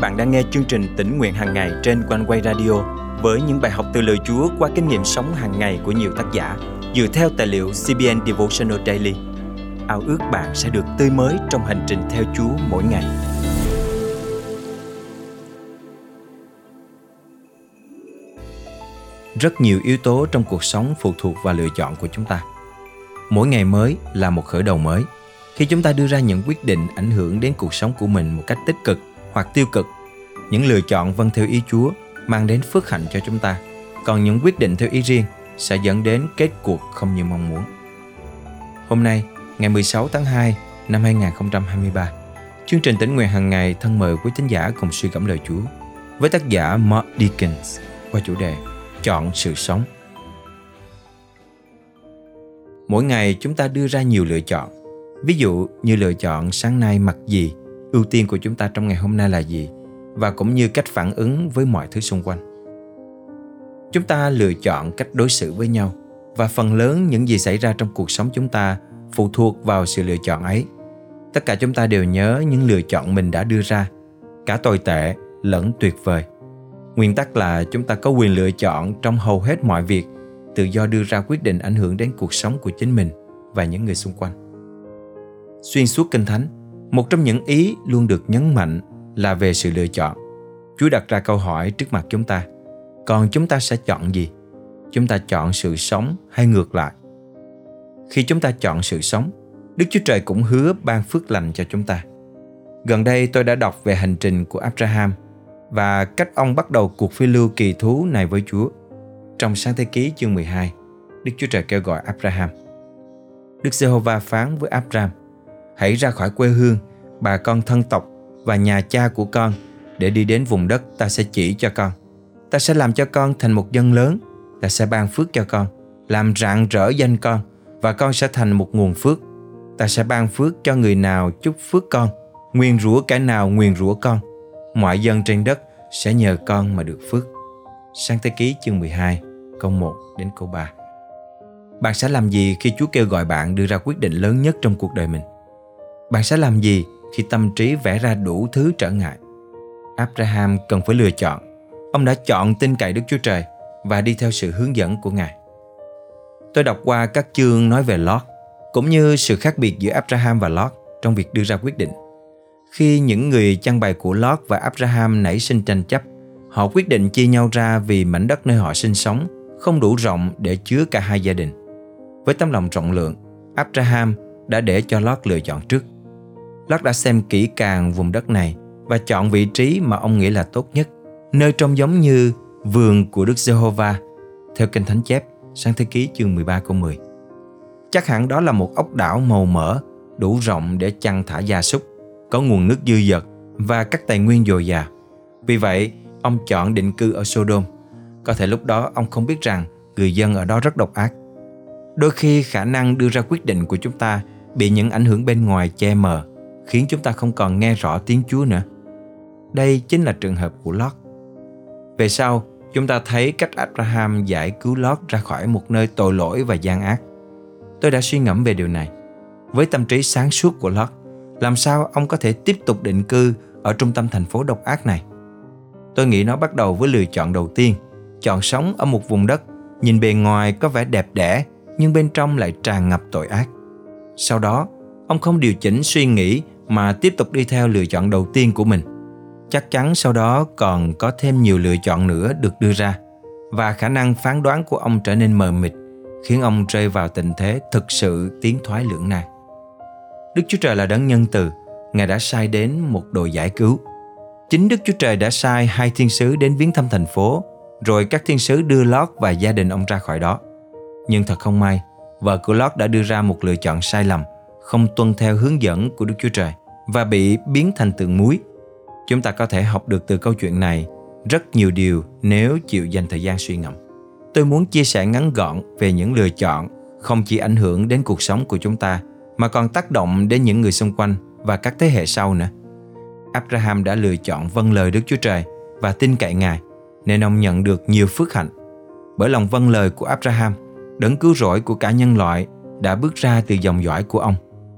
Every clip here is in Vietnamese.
bạn đang nghe chương trình tỉnh nguyện hàng ngày trên quanh quay radio với những bài học từ lời Chúa qua kinh nghiệm sống hàng ngày của nhiều tác giả dựa theo tài liệu CBN Devotional Daily. Ao ước bạn sẽ được tươi mới trong hành trình theo Chúa mỗi ngày. Rất nhiều yếu tố trong cuộc sống phụ thuộc vào lựa chọn của chúng ta. Mỗi ngày mới là một khởi đầu mới. Khi chúng ta đưa ra những quyết định ảnh hưởng đến cuộc sống của mình một cách tích cực hoặc tiêu cực, những lựa chọn vâng theo ý Chúa mang đến phước hạnh cho chúng ta, còn những quyết định theo ý riêng sẽ dẫn đến kết cuộc không như mong muốn. Hôm nay, ngày 16 tháng 2 năm 2023, chương trình tỉnh nguyện hàng ngày thân mời quý tín giả cùng suy gẫm lời Chúa với tác giả Mark Dickens qua chủ đề Chọn sự sống. Mỗi ngày chúng ta đưa ra nhiều lựa chọn. Ví dụ như lựa chọn sáng nay mặc gì, ưu tiên của chúng ta trong ngày hôm nay là gì? Và cũng như cách phản ứng với mọi thứ xung quanh. Chúng ta lựa chọn cách đối xử với nhau, và phần lớn những gì xảy ra trong cuộc sống chúng ta phụ thuộc vào sự lựa chọn ấy. Tất cả chúng ta đều nhớ những lựa chọn mình đã đưa ra, cả tồi tệ lẫn tuyệt vời. Nguyên tắc là chúng ta có quyền lựa chọn trong hầu hết mọi việc, tự do đưa ra quyết định ảnh hưởng đến cuộc sống của chính mình và những người xung quanh. Xuyên suốt kinh thánh một trong những ý luôn được nhấn mạnh là về sự lựa chọn. Chúa đặt ra câu hỏi trước mặt chúng ta. Còn chúng ta sẽ chọn gì? Chúng ta chọn sự sống hay ngược lại? Khi chúng ta chọn sự sống, Đức Chúa Trời cũng hứa ban phước lành cho chúng ta. Gần đây tôi đã đọc về hành trình của Abraham và cách ông bắt đầu cuộc phiêu lưu kỳ thú này với Chúa. Trong sáng thế ký chương 12, Đức Chúa Trời kêu gọi Abraham. Đức Giê-hô-va phán với Abraham, hãy ra khỏi quê hương, bà con thân tộc và nhà cha của con để đi đến vùng đất ta sẽ chỉ cho con. Ta sẽ làm cho con thành một dân lớn, ta sẽ ban phước cho con, làm rạng rỡ danh con và con sẽ thành một nguồn phước. Ta sẽ ban phước cho người nào chúc phước con, nguyền rủa kẻ nào nguyền rủa con. Mọi dân trên đất sẽ nhờ con mà được phước. Sang thế ký chương 12, câu 1 đến câu 3. Bạn sẽ làm gì khi Chúa kêu gọi bạn đưa ra quyết định lớn nhất trong cuộc đời mình? Bạn sẽ làm gì khi tâm trí vẽ ra đủ thứ trở ngại. Abraham cần phải lựa chọn. Ông đã chọn tin cậy Đức Chúa Trời và đi theo sự hướng dẫn của Ngài. Tôi đọc qua các chương nói về Lot, cũng như sự khác biệt giữa Abraham và Lot trong việc đưa ra quyết định. Khi những người chăn bày của Lot và Abraham nảy sinh tranh chấp, họ quyết định chia nhau ra vì mảnh đất nơi họ sinh sống không đủ rộng để chứa cả hai gia đình. Với tấm lòng rộng lượng, Abraham đã để cho Lot lựa chọn trước. Lót đã xem kỹ càng vùng đất này và chọn vị trí mà ông nghĩ là tốt nhất, nơi trông giống như vườn của Đức Giê-hô-va, theo Kinh Thánh chép, sang thế ký chương 13 câu 10. Chắc hẳn đó là một ốc đảo màu mỡ, đủ rộng để chăn thả gia súc, có nguồn nước dư dật và các tài nguyên dồi dào. Vì vậy, ông chọn định cư ở Sodom. Có thể lúc đó ông không biết rằng người dân ở đó rất độc ác. Đôi khi khả năng đưa ra quyết định của chúng ta bị những ảnh hưởng bên ngoài che mờ khiến chúng ta không còn nghe rõ tiếng Chúa nữa. Đây chính là trường hợp của Lót. Về sau, chúng ta thấy cách Abraham giải cứu Lót ra khỏi một nơi tội lỗi và gian ác. Tôi đã suy ngẫm về điều này. Với tâm trí sáng suốt của Lót, làm sao ông có thể tiếp tục định cư ở trung tâm thành phố độc ác này? Tôi nghĩ nó bắt đầu với lựa chọn đầu tiên, chọn sống ở một vùng đất nhìn bề ngoài có vẻ đẹp đẽ nhưng bên trong lại tràn ngập tội ác. Sau đó, ông không điều chỉnh suy nghĩ mà tiếp tục đi theo lựa chọn đầu tiên của mình. Chắc chắn sau đó còn có thêm nhiều lựa chọn nữa được đưa ra. Và khả năng phán đoán của ông trở nên mờ mịt, khiến ông rơi vào tình thế thực sự tiến thoái lưỡng nan. Đức chúa trời là đấng nhân từ, ngài đã sai đến một đội giải cứu. Chính đức chúa trời đã sai hai thiên sứ đến viếng thăm thành phố, rồi các thiên sứ đưa lót và gia đình ông ra khỏi đó. Nhưng thật không may, vợ của lót đã đưa ra một lựa chọn sai lầm, không tuân theo hướng dẫn của Đức Chúa Trời và bị biến thành tượng muối. Chúng ta có thể học được từ câu chuyện này rất nhiều điều nếu chịu dành thời gian suy ngẫm. Tôi muốn chia sẻ ngắn gọn về những lựa chọn không chỉ ảnh hưởng đến cuộc sống của chúng ta mà còn tác động đến những người xung quanh và các thế hệ sau nữa. Abraham đã lựa chọn vâng lời Đức Chúa Trời và tin cậy Ngài nên ông nhận được nhiều phước hạnh. Bởi lòng vâng lời của Abraham, đấng cứu rỗi của cả nhân loại đã bước ra từ dòng dõi của ông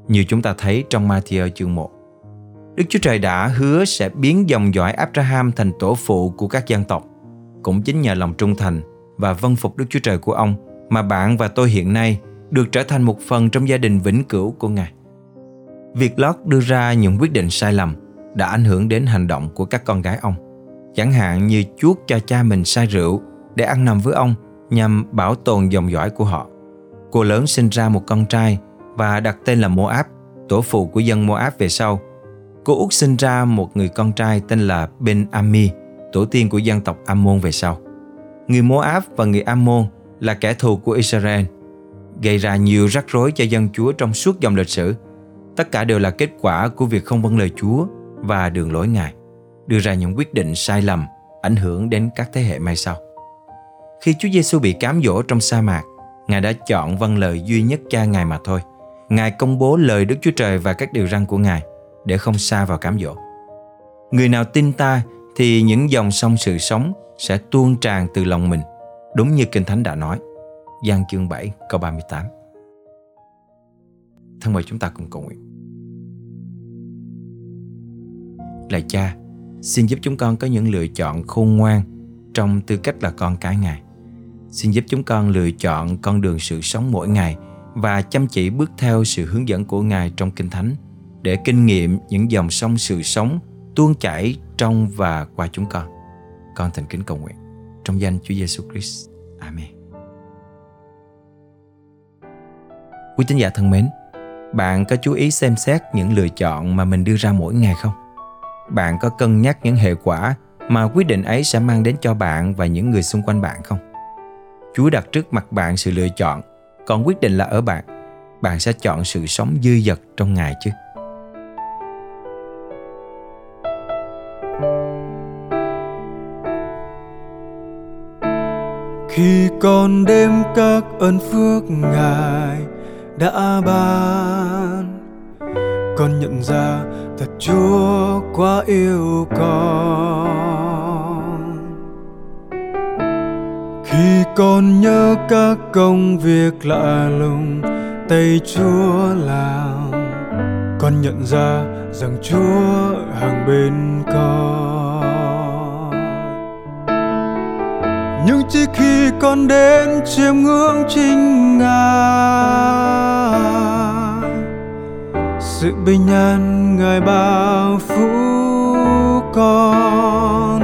như chúng ta thấy trong Matthew chương 1. Đức Chúa Trời đã hứa sẽ biến dòng dõi Abraham thành tổ phụ của các dân tộc. Cũng chính nhờ lòng trung thành và vâng phục Đức Chúa Trời của ông mà bạn và tôi hiện nay được trở thành một phần trong gia đình vĩnh cửu của Ngài. Việc Lót đưa ra những quyết định sai lầm đã ảnh hưởng đến hành động của các con gái ông. Chẳng hạn như chuốt cho cha mình say rượu để ăn nằm với ông nhằm bảo tồn dòng dõi của họ. Cô lớn sinh ra một con trai và đặt tên là Moab, tổ phụ của dân Moab về sau. Cô út sinh ra một người con trai tên là Ben Ami, tổ tiên của dân tộc Ammon về sau. Người Moab và người Ammon là kẻ thù của Israel, gây ra nhiều rắc rối cho dân Chúa trong suốt dòng lịch sử. Tất cả đều là kết quả của việc không vâng lời Chúa và đường lối Ngài, đưa ra những quyết định sai lầm ảnh hưởng đến các thế hệ mai sau. Khi Chúa Giêsu bị cám dỗ trong sa mạc, Ngài đã chọn vâng lời duy nhất cha Ngài mà thôi. Ngài công bố lời Đức Chúa Trời và các điều răn của Ngài để không xa vào cám dỗ. Người nào tin ta thì những dòng sông sự sống sẽ tuôn tràn từ lòng mình, đúng như Kinh Thánh đã nói. Giăng chương 7 câu 38 Thân mời chúng ta cùng cầu nguyện. Lạy cha, xin giúp chúng con có những lựa chọn khôn ngoan trong tư cách là con cái Ngài. Xin giúp chúng con lựa chọn con đường sự sống mỗi ngày và chăm chỉ bước theo sự hướng dẫn của Ngài trong Kinh Thánh để kinh nghiệm những dòng sông sự sống tuôn chảy trong và qua chúng con. Con thành kính cầu nguyện trong danh Chúa Giêsu Christ. Amen. Quý tín giả thân mến, bạn có chú ý xem xét những lựa chọn mà mình đưa ra mỗi ngày không? Bạn có cân nhắc những hệ quả mà quyết định ấy sẽ mang đến cho bạn và những người xung quanh bạn không? Chúa đặt trước mặt bạn sự lựa chọn, còn quyết định là ở bạn. Bạn sẽ chọn sự sống dư dật trong Ngài chứ? Khi con đêm các ơn phước Ngài đã ban, Con nhận ra thật Chúa quá yêu con. Khi con nhớ các công việc lạ lùng tay Chúa làm, Con nhận ra rằng Chúa hàng bên con. Chỉ khi con đến chiêm ngưỡng chính Ngài. Sự bình an Ngài bao phủ con.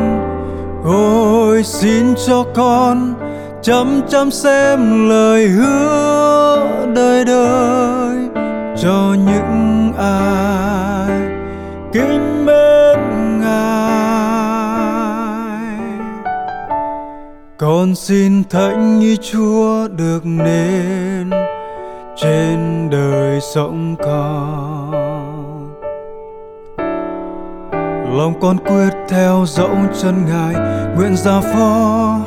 Ôi, xin cho con chăm chăm xem lời hứa đời đời cho những ai kính con xin thánh như chúa được nên trên đời sống con. Lòng con quyết theo dẫu chân ngài, nguyện ra phó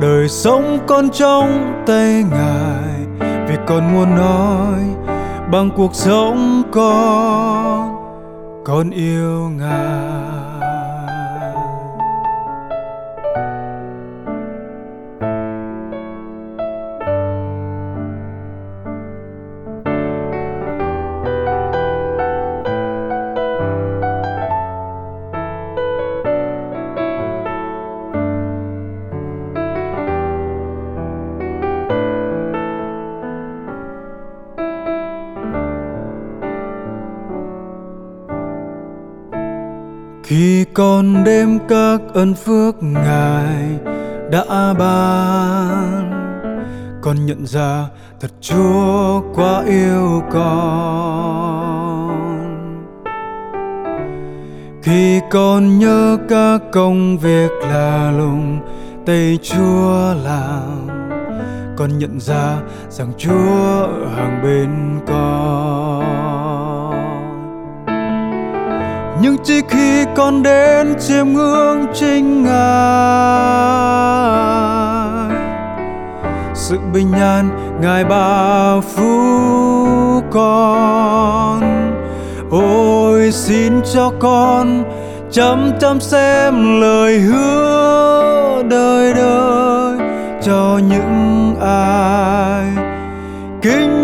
đời sống con trong tay ngài. Vì con muốn nói bằng cuộc sống con con yêu ngài. Con đêm các ơn phước ngài đã ban. Con nhận ra thật chúa quá yêu con. Khi con nhớ các công việc là lùng tay chúa làm, con nhận ra rằng chúa hàng bên con. Nhưng chỉ khi con đến chiêm ngưỡng chính ngài. Sự bình an ngài bao phủ con. Ôi xin cho con chăm chăm xem lời hứa đời đời cho những ai kính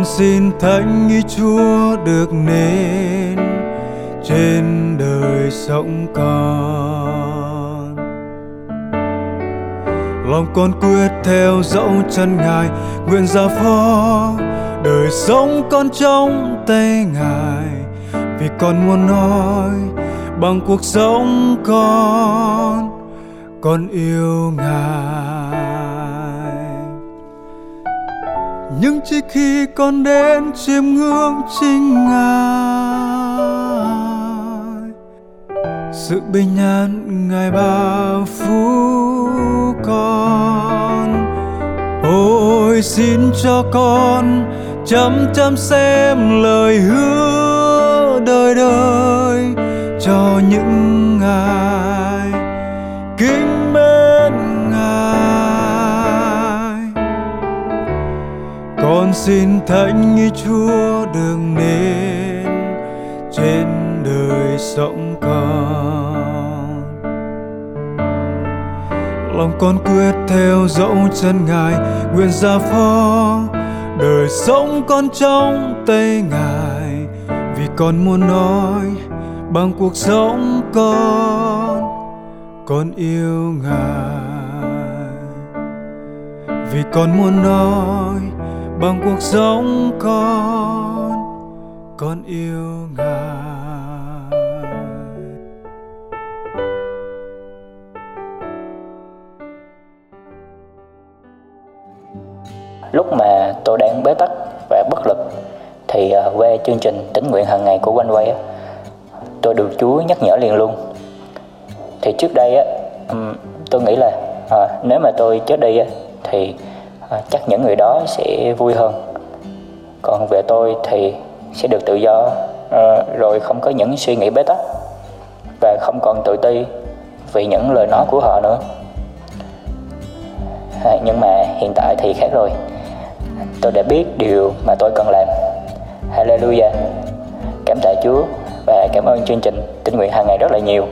con xin thánh ý Chúa được nên trên đời sống con. Lòng con quyết theo dấu chân ngài, nguyện ra phó đời sống con trong tay ngài. Vì con muốn nói bằng cuộc sống con con yêu ngài. Nhưng chỉ khi con đến chiêm ngưỡng chính ngài. Sự bình an ngài bao phủ con. Ôi xin cho con chăm chăm xem lời hứa đời đời cho những ngài. Kính xin thánh ý chúa đừng nên trên đời sống con. Lòng con quyết theo dấu chân ngài, nguyện ra phó đời sống con trong tay ngài. Vì con muốn nói bằng cuộc sống con con yêu ngài. Vì con muốn nói bằng cuộc sống con con yêu ngài. Lúc mà tôi đang bế tắc và bất lực thì à, qua chương trình tính nguyện hàng ngày của quanh quay tôi được Chúa nhắc nhở liền luôn. Thì trước đây á tôi nghĩ là à, nếu mà tôi chết đi á thì à, chắc những người đó sẽ vui hơn. Còn về tôi thì sẽ được tự do à, rồi không có những suy nghĩ bế tắc và không còn tự ti vì những lời nói của họ nữa. À, nhưng mà hiện tại thì khác rồi. Tôi đã biết điều mà tôi cần làm. Hallelujah. Cảm tạ Chúa và cảm ơn chương trình tinh nguyện hàng ngày rất là nhiều.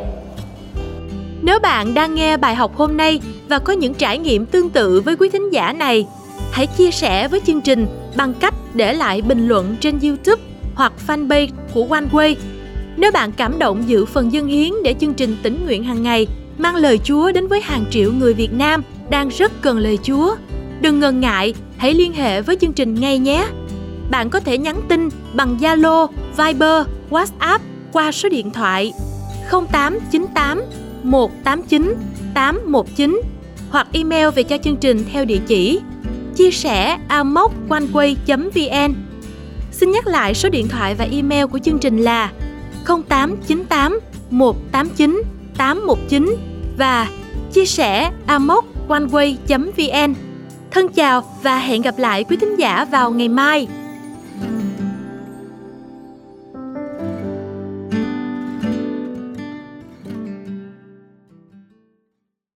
Nếu bạn đang nghe bài học hôm nay và có những trải nghiệm tương tự với quý thính giả này, hãy chia sẻ với chương trình bằng cách để lại bình luận trên YouTube hoặc fanpage của OneWay. Nếu bạn cảm động giữ phần dân hiến để chương trình tỉnh nguyện hàng ngày mang lời Chúa đến với hàng triệu người Việt Nam đang rất cần lời Chúa, đừng ngần ngại, hãy liên hệ với chương trình ngay nhé. Bạn có thể nhắn tin bằng Zalo, Viber, WhatsApp qua số điện thoại 0898 189 819 hoặc email về cho chương trình theo địa chỉ chia sẻ amoconeway.vn Xin nhắc lại số điện thoại và email của chương trình là 0898 189 819 và chia sẻ amoconeway.vn Thân chào và hẹn gặp lại quý thính giả vào ngày mai.